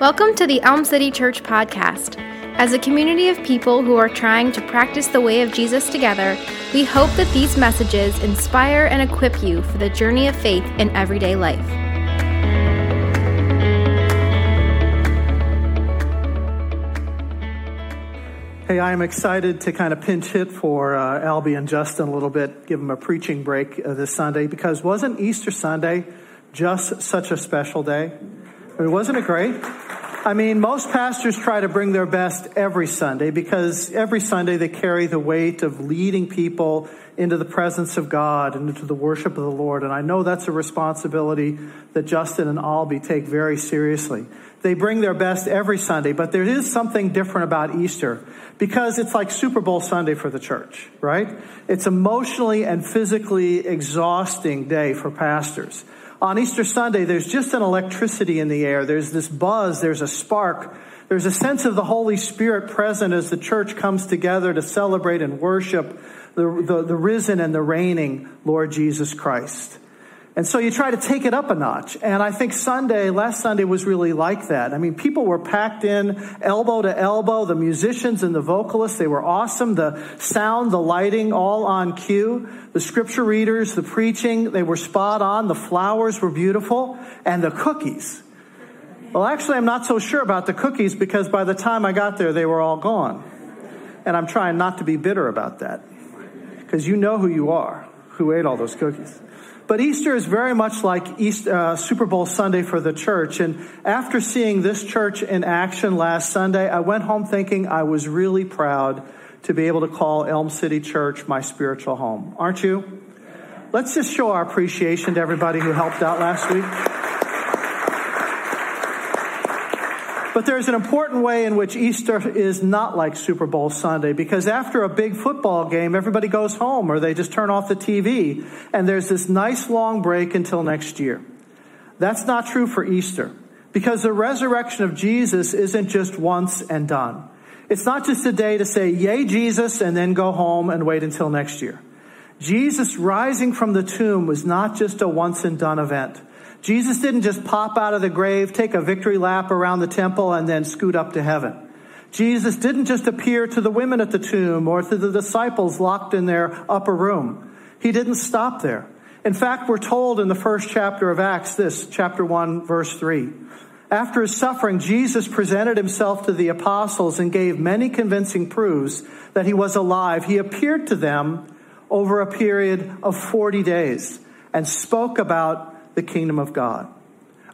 Welcome to the Elm City Church podcast. As a community of people who are trying to practice the way of Jesus together, we hope that these messages inspire and equip you for the journey of faith in everyday life. Hey, I am excited to kind of pinch hit for uh, Albie and Justin a little bit, give them a preaching break uh, this Sunday, because wasn't Easter Sunday just such a special day? Mean, wasn't it great? I mean, most pastors try to bring their best every Sunday because every Sunday they carry the weight of leading people into the presence of God and into the worship of the Lord. And I know that's a responsibility that Justin and Albie take very seriously. They bring their best every Sunday, but there is something different about Easter because it's like Super Bowl Sunday for the church, right? It's emotionally and physically exhausting day for pastors on Easter Sunday, there's just an electricity in the air. There's this buzz. There's a spark. There's a sense of the Holy Spirit present as the church comes together to celebrate and worship the, the, the risen and the reigning Lord Jesus Christ. And so you try to take it up a notch. And I think Sunday, last Sunday was really like that. I mean, people were packed in elbow to elbow. The musicians and the vocalists, they were awesome. The sound, the lighting, all on cue. The scripture readers, the preaching, they were spot on. The flowers were beautiful. And the cookies. Well, actually, I'm not so sure about the cookies because by the time I got there, they were all gone. And I'm trying not to be bitter about that because you know who you are who ate all those cookies. But Easter is very much like East, uh, Super Bowl Sunday for the church. And after seeing this church in action last Sunday, I went home thinking I was really proud to be able to call Elm City Church my spiritual home. Aren't you? Let's just show our appreciation to everybody who helped out last week. But there's an important way in which Easter is not like Super Bowl Sunday because after a big football game, everybody goes home or they just turn off the TV and there's this nice long break until next year. That's not true for Easter because the resurrection of Jesus isn't just once and done. It's not just a day to say, Yay, Jesus, and then go home and wait until next year. Jesus rising from the tomb was not just a once and done event. Jesus didn't just pop out of the grave, take a victory lap around the temple, and then scoot up to heaven. Jesus didn't just appear to the women at the tomb or to the disciples locked in their upper room. He didn't stop there. In fact, we're told in the first chapter of Acts this, chapter 1, verse 3. After his suffering, Jesus presented himself to the apostles and gave many convincing proofs that he was alive. He appeared to them over a period of 40 days and spoke about the kingdom of God.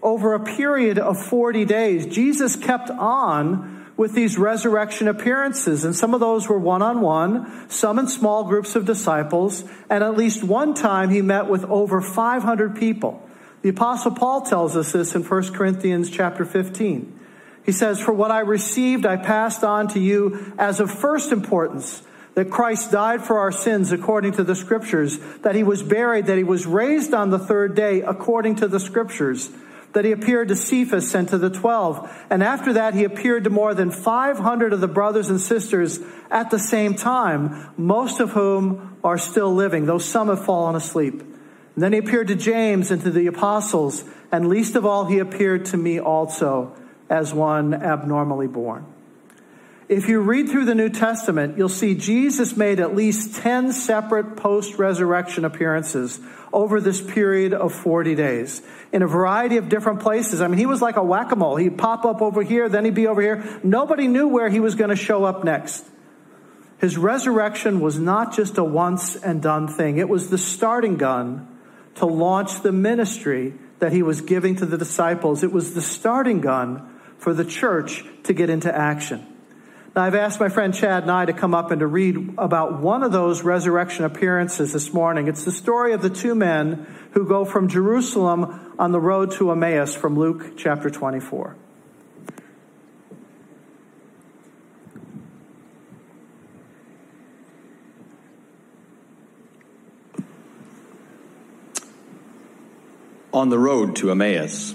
Over a period of 40 days, Jesus kept on with these resurrection appearances, and some of those were one on one, some in small groups of disciples, and at least one time he met with over 500 people. The apostle Paul tells us this in 1 Corinthians chapter 15. He says, For what I received, I passed on to you as of first importance that Christ died for our sins according to the scriptures, that he was buried, that he was raised on the third day according to the scriptures, that he appeared to Cephas and to the twelve, and after that he appeared to more than 500 of the brothers and sisters at the same time, most of whom are still living, though some have fallen asleep. And then he appeared to James and to the apostles, and least of all he appeared to me also as one abnormally born. If you read through the New Testament, you'll see Jesus made at least 10 separate post resurrection appearances over this period of 40 days in a variety of different places. I mean, he was like a whack a mole. He'd pop up over here, then he'd be over here. Nobody knew where he was going to show up next. His resurrection was not just a once and done thing, it was the starting gun to launch the ministry that he was giving to the disciples. It was the starting gun for the church to get into action. I've asked my friend Chad and I to come up and to read about one of those resurrection appearances this morning. It's the story of the two men who go from Jerusalem on the road to Emmaus from Luke chapter 24. On the road to Emmaus.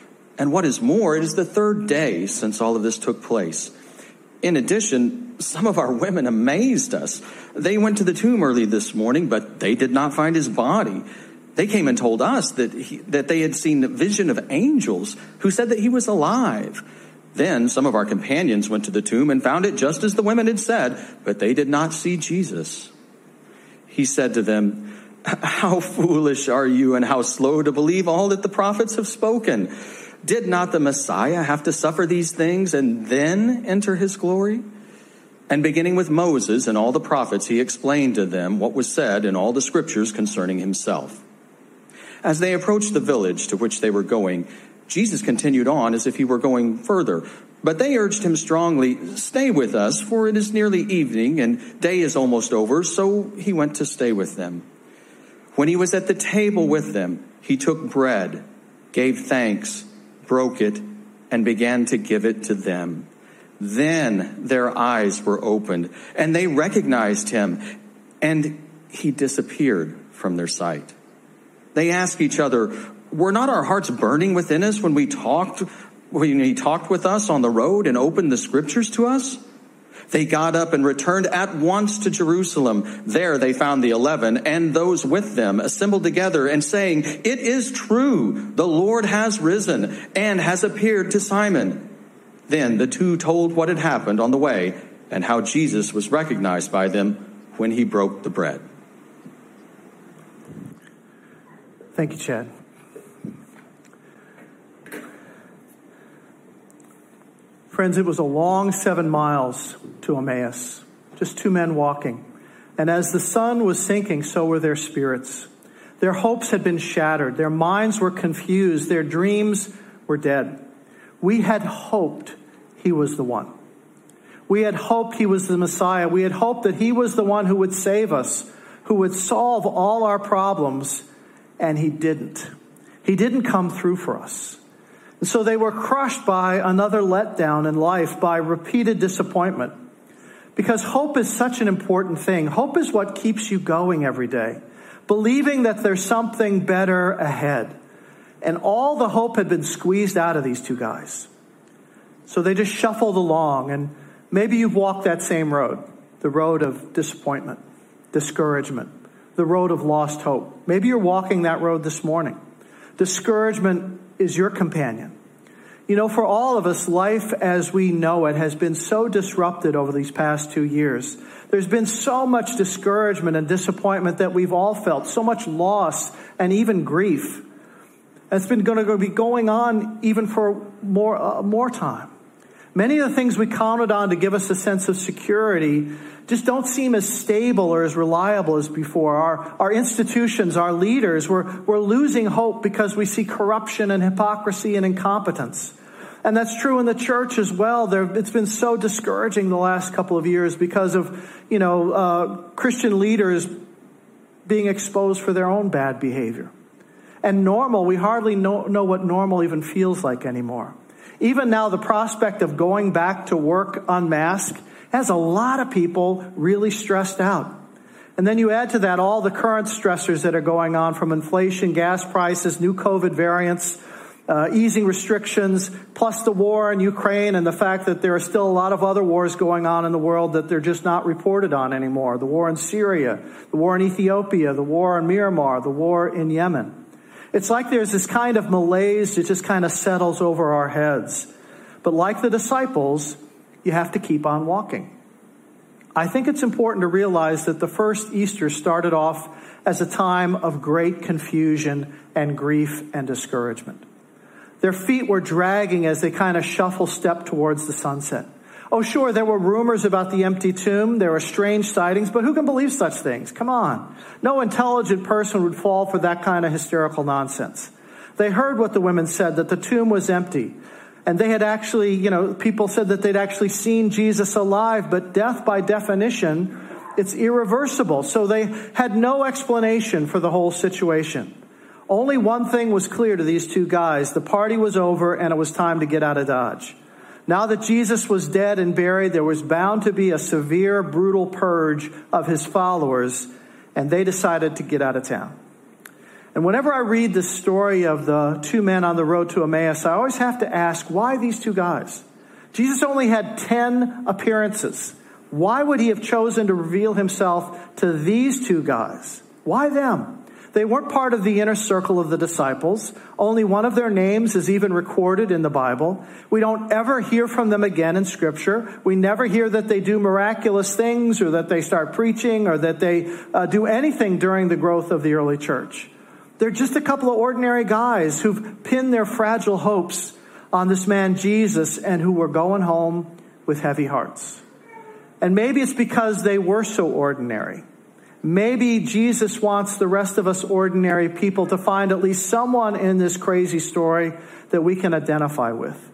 And what is more, it is the third day since all of this took place. In addition, some of our women amazed us. They went to the tomb early this morning, but they did not find his body. They came and told us that, he, that they had seen a vision of angels who said that he was alive. Then some of our companions went to the tomb and found it just as the women had said, but they did not see Jesus. He said to them, How foolish are you and how slow to believe all that the prophets have spoken? Did not the Messiah have to suffer these things and then enter his glory? And beginning with Moses and all the prophets, he explained to them what was said in all the scriptures concerning himself. As they approached the village to which they were going, Jesus continued on as if he were going further. But they urged him strongly, Stay with us, for it is nearly evening and day is almost over. So he went to stay with them. When he was at the table with them, he took bread, gave thanks, broke it, and began to give it to them. Then their eyes were opened, and they recognized him, and he disappeared from their sight. They ask each other, Were not our hearts burning within us when we talked, when he talked with us on the road and opened the scriptures to us? They got up and returned at once to Jerusalem. There they found the eleven and those with them assembled together and saying, It is true, the Lord has risen and has appeared to Simon. Then the two told what had happened on the way and how Jesus was recognized by them when he broke the bread. Thank you, Chad. Friends, it was a long seven miles to Emmaus, just two men walking. And as the sun was sinking, so were their spirits. Their hopes had been shattered, their minds were confused, their dreams were dead. We had hoped he was the one. We had hoped he was the Messiah. We had hoped that he was the one who would save us, who would solve all our problems and he didn't. He didn't come through for us. So they were crushed by another letdown in life, by repeated disappointment. Because hope is such an important thing. Hope is what keeps you going every day, believing that there's something better ahead. And all the hope had been squeezed out of these two guys. So they just shuffled along, and maybe you've walked that same road the road of disappointment, discouragement, the road of lost hope. Maybe you're walking that road this morning. Discouragement is your companion. You know, for all of us, life as we know it has been so disrupted over these past two years. There's been so much discouragement and disappointment that we've all felt, so much loss and even grief. It's been going to be going on even for more, uh, more time. Many of the things we counted on to give us a sense of security just don't seem as stable or as reliable as before. Our, our institutions, our leaders, we're, we're losing hope because we see corruption and hypocrisy and incompetence. And that's true in the church as well. There, it's been so discouraging the last couple of years because of, you know, uh, Christian leaders being exposed for their own bad behavior. And normal, we hardly know, know what normal even feels like anymore. Even now, the prospect of going back to work unmasked has a lot of people really stressed out. And then you add to that all the current stressors that are going on from inflation, gas prices, new COVID variants, uh, easing restrictions, plus the war in Ukraine and the fact that there are still a lot of other wars going on in the world that they're just not reported on anymore. The war in Syria, the war in Ethiopia, the war in Myanmar, the war in Yemen. It's like there's this kind of malaise that just kind of settles over our heads. But like the disciples, you have to keep on walking. I think it's important to realize that the first Easter started off as a time of great confusion and grief and discouragement. Their feet were dragging as they kind of shuffle step towards the sunset. Oh, sure, there were rumors about the empty tomb. There were strange sightings, but who can believe such things? Come on. No intelligent person would fall for that kind of hysterical nonsense. They heard what the women said, that the tomb was empty. And they had actually, you know, people said that they'd actually seen Jesus alive, but death by definition, it's irreversible. So they had no explanation for the whole situation. Only one thing was clear to these two guys. The party was over and it was time to get out of Dodge. Now that Jesus was dead and buried, there was bound to be a severe, brutal purge of his followers, and they decided to get out of town. And whenever I read the story of the two men on the road to Emmaus, I always have to ask, why these two guys? Jesus only had 10 appearances. Why would he have chosen to reveal himself to these two guys? Why them? They weren't part of the inner circle of the disciples. Only one of their names is even recorded in the Bible. We don't ever hear from them again in Scripture. We never hear that they do miraculous things or that they start preaching or that they uh, do anything during the growth of the early church. They're just a couple of ordinary guys who've pinned their fragile hopes on this man Jesus and who were going home with heavy hearts. And maybe it's because they were so ordinary Maybe Jesus wants the rest of us ordinary people to find at least someone in this crazy story that we can identify with.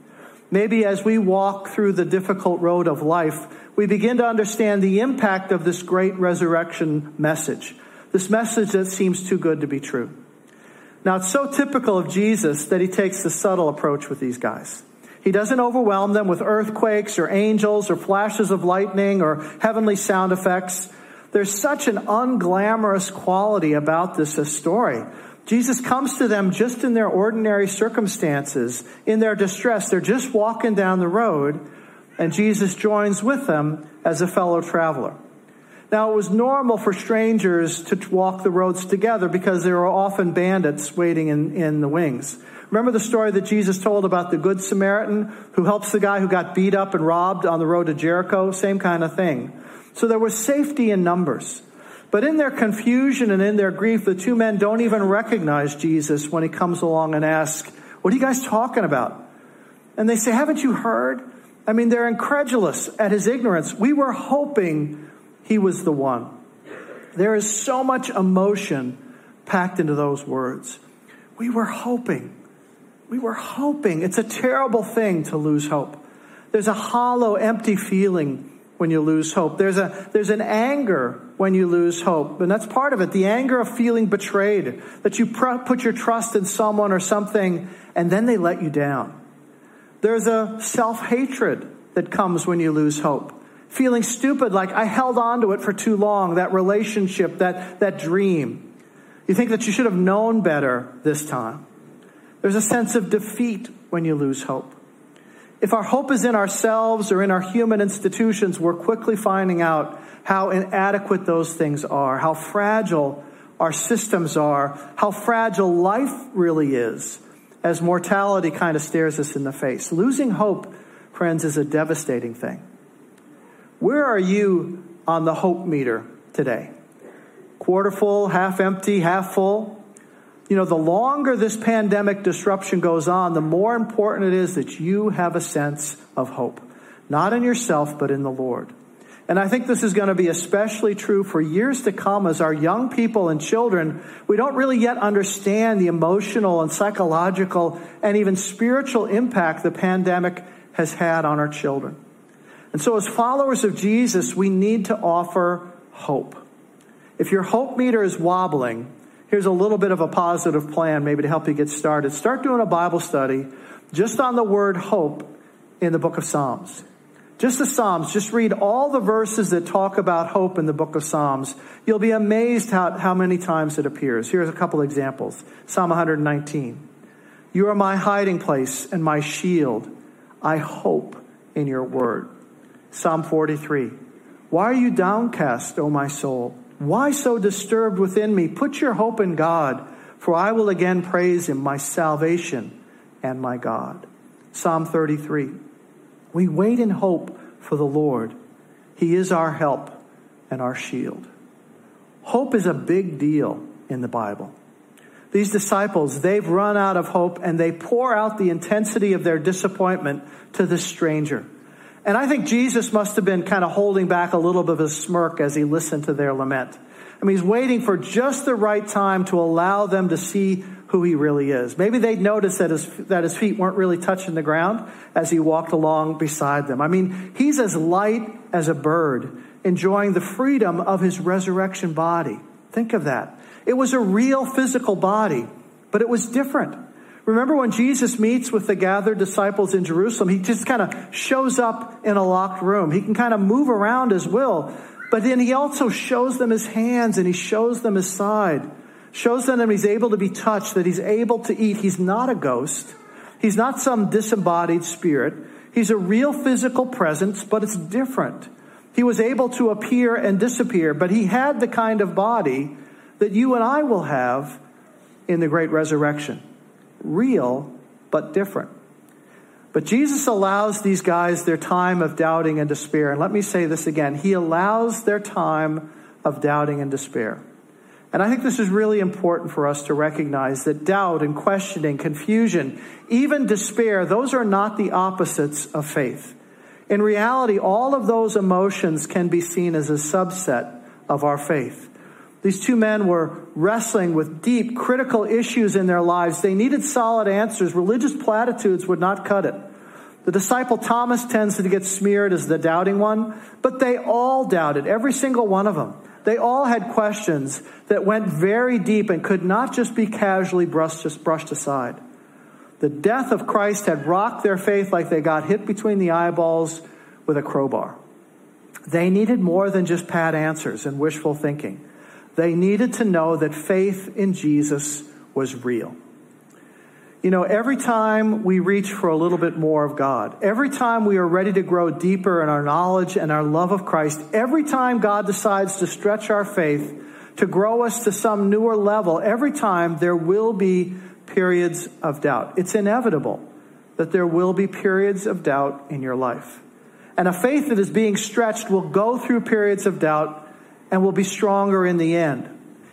Maybe as we walk through the difficult road of life, we begin to understand the impact of this great resurrection message. This message that seems too good to be true. Now, it's so typical of Jesus that he takes the subtle approach with these guys. He doesn't overwhelm them with earthquakes or angels or flashes of lightning or heavenly sound effects. There's such an unglamorous quality about this story. Jesus comes to them just in their ordinary circumstances, in their distress. They're just walking down the road, and Jesus joins with them as a fellow traveler. Now, it was normal for strangers to walk the roads together because there were often bandits waiting in, in the wings. Remember the story that Jesus told about the Good Samaritan who helps the guy who got beat up and robbed on the road to Jericho? Same kind of thing. So there was safety in numbers. But in their confusion and in their grief, the two men don't even recognize Jesus when he comes along and asks, What are you guys talking about? And they say, Haven't you heard? I mean, they're incredulous at his ignorance. We were hoping he was the one. There is so much emotion packed into those words. We were hoping. We were hoping. It's a terrible thing to lose hope. There's a hollow, empty feeling when you lose hope. There's a, there's an anger when you lose hope. And that's part of it. The anger of feeling betrayed, that you pr- put your trust in someone or something and then they let you down. There's a self-hatred that comes when you lose hope. Feeling stupid, like I held on to it for too long, that relationship, that, that dream. You think that you should have known better this time. There's a sense of defeat when you lose hope. If our hope is in ourselves or in our human institutions, we're quickly finding out how inadequate those things are, how fragile our systems are, how fragile life really is as mortality kind of stares us in the face. Losing hope, friends, is a devastating thing. Where are you on the hope meter today? Quarter full, half empty, half full? You know, the longer this pandemic disruption goes on, the more important it is that you have a sense of hope, not in yourself, but in the Lord. And I think this is going to be especially true for years to come as our young people and children, we don't really yet understand the emotional and psychological and even spiritual impact the pandemic has had on our children. And so as followers of Jesus, we need to offer hope. If your hope meter is wobbling, here's a little bit of a positive plan maybe to help you get started. Start doing a Bible study just on the word hope in the book of Psalms. Just the Psalms. Just read all the verses that talk about hope in the book of Psalms. You'll be amazed how, how many times it appears. Here's a couple examples. Psalm 119. You are my hiding place and my shield. I hope in your word. Psalm 43. Why are you downcast, O my soul? Why so disturbed within me? Put your hope in God, for I will again praise him, my salvation and my God. Psalm 33. We wait in hope for the Lord. He is our help and our shield. Hope is a big deal in the Bible. These disciples, they've run out of hope and they pour out the intensity of their disappointment to the stranger. And I think Jesus must have been kind of holding back a little bit of a smirk as he listened to their lament. I mean, he's waiting for just the right time to allow them to see who he really is. Maybe they'd notice that his, that his feet weren't really touching the ground as he walked along beside them. I mean, he's as light as a bird, enjoying the freedom of his resurrection body. Think of that. It was a real physical body, but it was different. Remember when Jesus meets with the gathered disciples in Jerusalem, he just kind of shows up in a locked room. He can kind of move around as will, but then he also shows them his hands and he shows them his side, shows them that he's able to be touched, that he's able to eat. He's not a ghost. He's not some disembodied spirit. He's a real physical presence, but it's different. He was able to appear and disappear, but he had the kind of body that you and I will have in the great resurrection real, but different. But Jesus allows these guys their time of doubting and despair. And let me say this again He allows their time of doubting and despair. And I think this is really important for us to recognize that doubt and questioning, confusion, even despair, those are not the opposites of faith. In reality, all of those emotions can be seen as a subset of our faith. These two men were wrestling with deep, critical issues in their lives. They needed solid answers. Religious platitudes would not cut it. The disciple Thomas tends to get smeared as the doubting one, but they all doubted, every single one of them. They all had questions that went very deep and could not just be casually brushed, brushed aside. The death of Christ had rocked their faith like they got hit between the eyeballs with a crowbar. They needed more than just pat answers and wishful thinking. They needed to know that faith in Jesus was real. You know, every time we reach for a little bit more of God, every time we are ready to grow deeper in our knowledge and our love of Christ, every time God decides to stretch our faith, to grow us to some newer level, every time there will be periods of doubt. It's inevitable that there will be periods of doubt in your life. And a faith that is being stretched will go through periods of doubt and will be stronger in the end.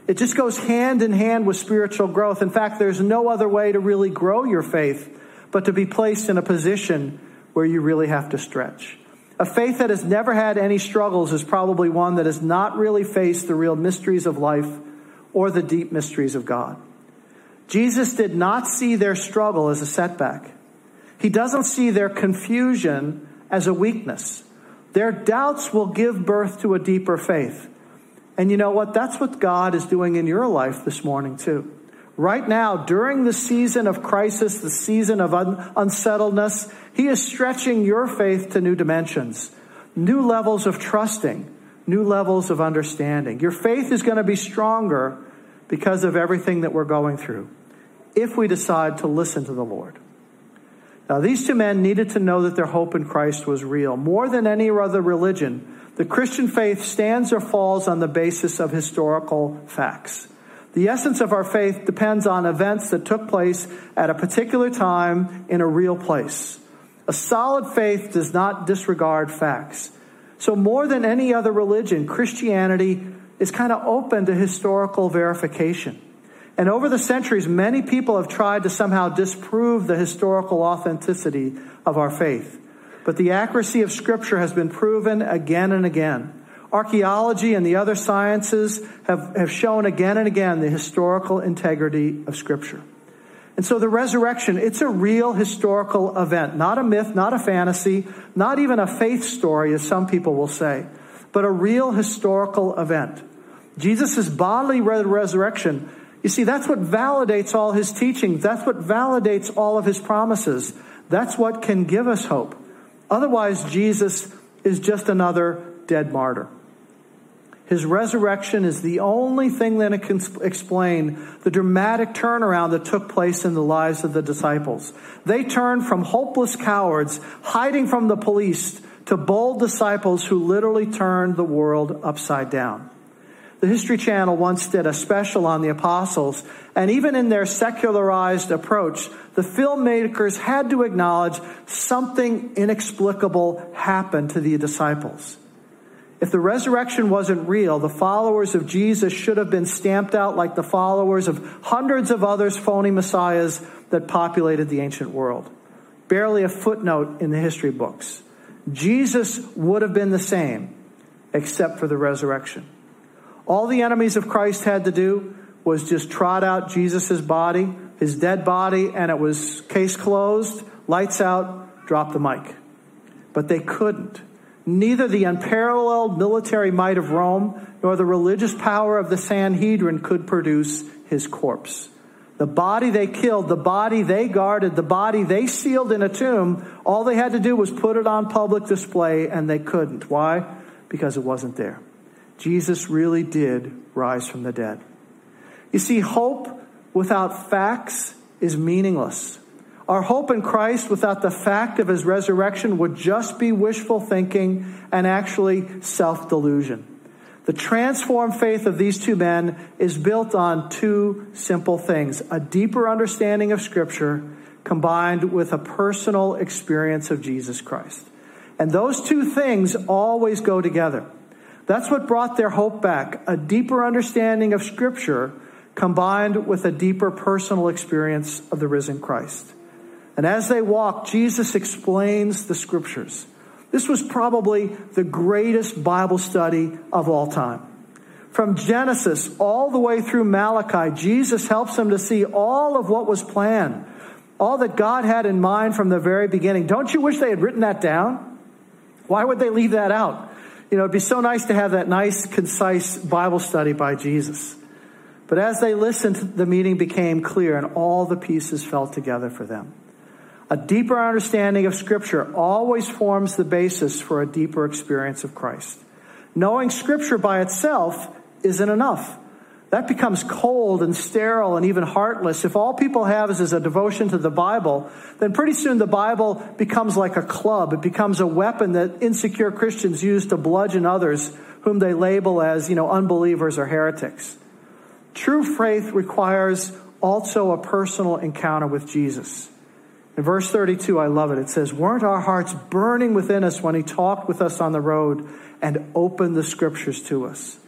It just goes hand in hand with spiritual growth. In fact, there's no other way to really grow your faith but to be placed in a position where you really have to stretch. A faith that has never had any struggles is probably one that has not really faced the real mysteries of life or the deep mysteries of God. Jesus did not see their struggle as a setback. He doesn't see their confusion as a weakness. Their doubts will give birth to a deeper faith. And you know what? That's what God is doing in your life this morning, too. Right now, during the season of crisis, the season of un- unsettledness, He is stretching your faith to new dimensions, new levels of trusting, new levels of understanding. Your faith is going to be stronger because of everything that we're going through if we decide to listen to the Lord. Now, these two men needed to know that their hope in Christ was real. More than any other religion, the Christian faith stands or falls on the basis of historical facts. The essence of our faith depends on events that took place at a particular time in a real place. A solid faith does not disregard facts. So, more than any other religion, Christianity is kind of open to historical verification. And over the centuries, many people have tried to somehow disprove the historical authenticity of our faith. But the accuracy of Scripture has been proven again and again. Archaeology and the other sciences have, have shown again and again the historical integrity of Scripture. And so the resurrection, it's a real historical event, not a myth, not a fantasy, not even a faith story, as some people will say, but a real historical event. Jesus' bodily resurrection, you see, that's what validates all his teachings. That's what validates all of his promises. That's what can give us hope. Otherwise, Jesus is just another dead martyr. His resurrection is the only thing that can explain the dramatic turnaround that took place in the lives of the disciples. They turned from hopeless cowards hiding from the police to bold disciples who literally turned the world upside down. The History Channel once did a special on the apostles, and even in their secularized approach, the filmmakers had to acknowledge something inexplicable happened to the disciples. If the resurrection wasn't real, the followers of Jesus should have been stamped out like the followers of hundreds of others phony messiahs that populated the ancient world. Barely a footnote in the history books. Jesus would have been the same except for the resurrection. All the enemies of Christ had to do was just trot out Jesus' body, his dead body, and it was case closed, lights out, drop the mic. But they couldn't. Neither the unparalleled military might of Rome nor the religious power of the Sanhedrin could produce his corpse. The body they killed, the body they guarded, the body they sealed in a tomb, all they had to do was put it on public display, and they couldn't. Why? Because it wasn't there. Jesus really did rise from the dead. You see, hope without facts is meaningless. Our hope in Christ without the fact of his resurrection would just be wishful thinking and actually self delusion. The transformed faith of these two men is built on two simple things a deeper understanding of Scripture combined with a personal experience of Jesus Christ. And those two things always go together. That's what brought their hope back a deeper understanding of Scripture combined with a deeper personal experience of the risen Christ. And as they walk, Jesus explains the Scriptures. This was probably the greatest Bible study of all time. From Genesis all the way through Malachi, Jesus helps them to see all of what was planned, all that God had in mind from the very beginning. Don't you wish they had written that down? Why would they leave that out? You know, it'd be so nice to have that nice, concise Bible study by Jesus. But as they listened, the meaning became clear and all the pieces fell together for them. A deeper understanding of Scripture always forms the basis for a deeper experience of Christ. Knowing Scripture by itself isn't enough. That becomes cold and sterile and even heartless. If all people have is, is a devotion to the Bible, then pretty soon the Bible becomes like a club. It becomes a weapon that insecure Christians use to bludgeon others whom they label as, you know, unbelievers or heretics. True faith requires also a personal encounter with Jesus. In verse 32, I love it. It says, Weren't our hearts burning within us when he talked with us on the road and opened the scriptures to us?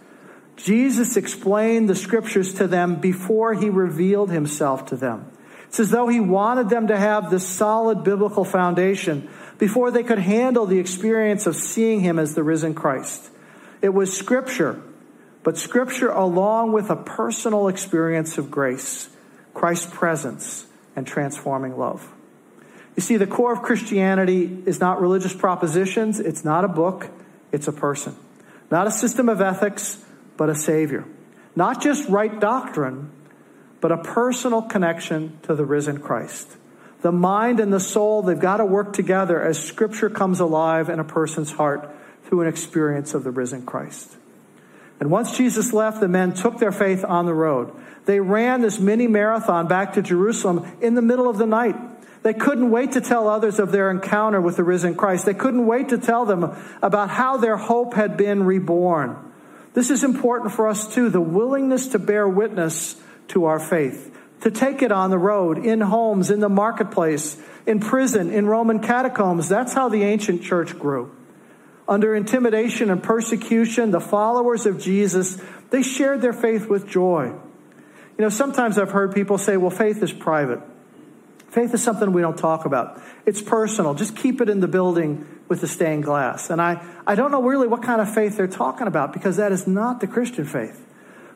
Jesus explained the scriptures to them before he revealed himself to them. It's as though he wanted them to have this solid biblical foundation before they could handle the experience of seeing him as the risen Christ. It was scripture, but scripture along with a personal experience of grace, Christ's presence, and transforming love. You see, the core of Christianity is not religious propositions, it's not a book, it's a person. Not a system of ethics, but a Savior. Not just right doctrine, but a personal connection to the risen Christ. The mind and the soul, they've got to work together as Scripture comes alive in a person's heart through an experience of the risen Christ. And once Jesus left, the men took their faith on the road. They ran this mini marathon back to Jerusalem in the middle of the night. They couldn't wait to tell others of their encounter with the risen Christ. They couldn't wait to tell them about how their hope had been reborn. This is important for us too the willingness to bear witness to our faith, to take it on the road, in homes, in the marketplace, in prison, in Roman catacombs. That's how the ancient church grew. Under intimidation and persecution, the followers of Jesus, they shared their faith with joy. You know, sometimes I've heard people say, well, faith is private. Faith is something we don't talk about. It's personal. Just keep it in the building with the stained glass. And I, I don't know really what kind of faith they're talking about because that is not the Christian faith.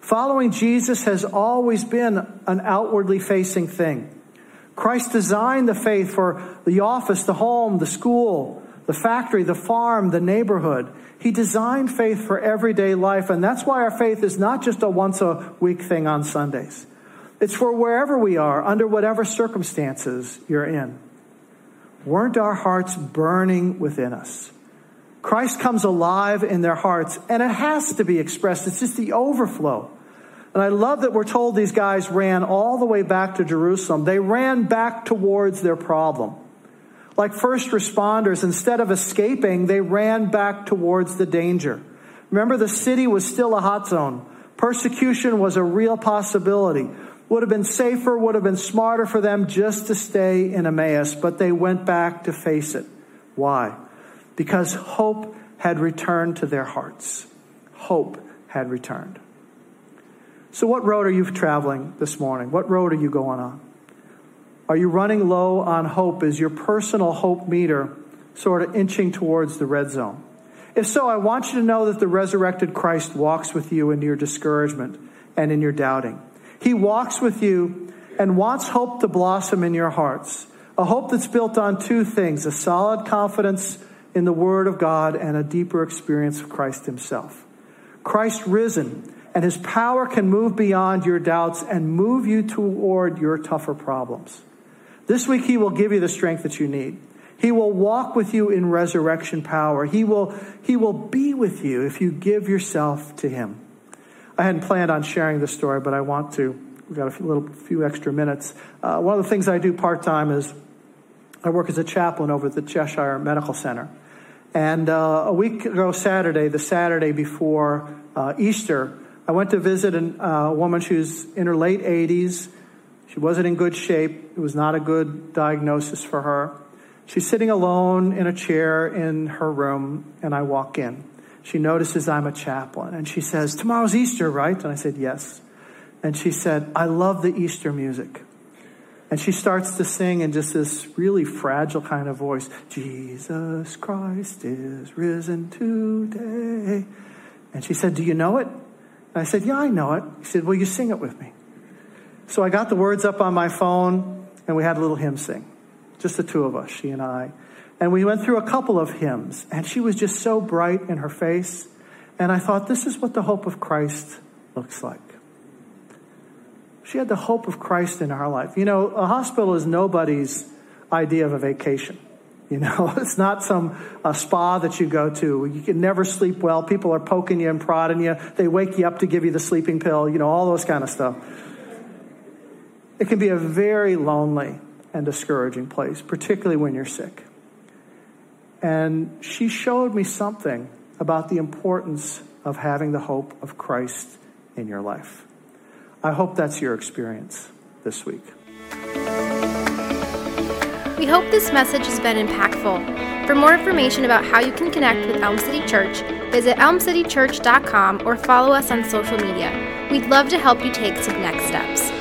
Following Jesus has always been an outwardly facing thing. Christ designed the faith for the office, the home, the school, the factory, the farm, the neighborhood. He designed faith for everyday life, and that's why our faith is not just a once a week thing on Sundays. It's for wherever we are, under whatever circumstances you're in. Weren't our hearts burning within us? Christ comes alive in their hearts, and it has to be expressed. It's just the overflow. And I love that we're told these guys ran all the way back to Jerusalem. They ran back towards their problem. Like first responders, instead of escaping, they ran back towards the danger. Remember, the city was still a hot zone. Persecution was a real possibility would have been safer, would have been smarter for them just to stay in Emmaus, but they went back to face it. Why? Because hope had returned to their hearts. Hope had returned. So, what road are you traveling this morning? What road are you going on? Are you running low on hope? Is your personal hope meter sort of inching towards the red zone? If so, I want you to know that the resurrected Christ walks with you in your discouragement and in your doubting. He walks with you and wants hope to blossom in your hearts. A hope that's built on two things a solid confidence in the Word of God and a deeper experience of Christ Himself. Christ risen, and His power can move beyond your doubts and move you toward your tougher problems. This week, He will give you the strength that you need. He will walk with you in resurrection power. He will, he will be with you if you give yourself to Him. I hadn't planned on sharing this story, but I want to. We've got a few, little, few extra minutes. Uh, one of the things I do part time is I work as a chaplain over at the Cheshire Medical Center. And uh, a week ago, Saturday, the Saturday before uh, Easter, I went to visit an, uh, a woman. She was in her late 80s. She wasn't in good shape. It was not a good diagnosis for her. She's sitting alone in a chair in her room, and I walk in. She notices I'm a chaplain, and she says, Tomorrow's Easter, right? And I said, Yes. And she said, I love the Easter music. And she starts to sing in just this really fragile kind of voice Jesus Christ is risen today. And she said, Do you know it? And I said, Yeah, I know it. She said, Will you sing it with me. So I got the words up on my phone and we had a little hymn sing. Just the two of us, she and I. And we went through a couple of hymns, and she was just so bright in her face. And I thought, this is what the hope of Christ looks like. She had the hope of Christ in her life. You know, a hospital is nobody's idea of a vacation. You know, it's not some spa that you go to. You can never sleep well. People are poking you and prodding you. They wake you up to give you the sleeping pill, you know, all those kind of stuff. It can be a very lonely and discouraging place, particularly when you're sick. And she showed me something about the importance of having the hope of Christ in your life. I hope that's your experience this week. We hope this message has been impactful. For more information about how you can connect with Elm City Church, visit elmcitychurch.com or follow us on social media. We'd love to help you take some next steps.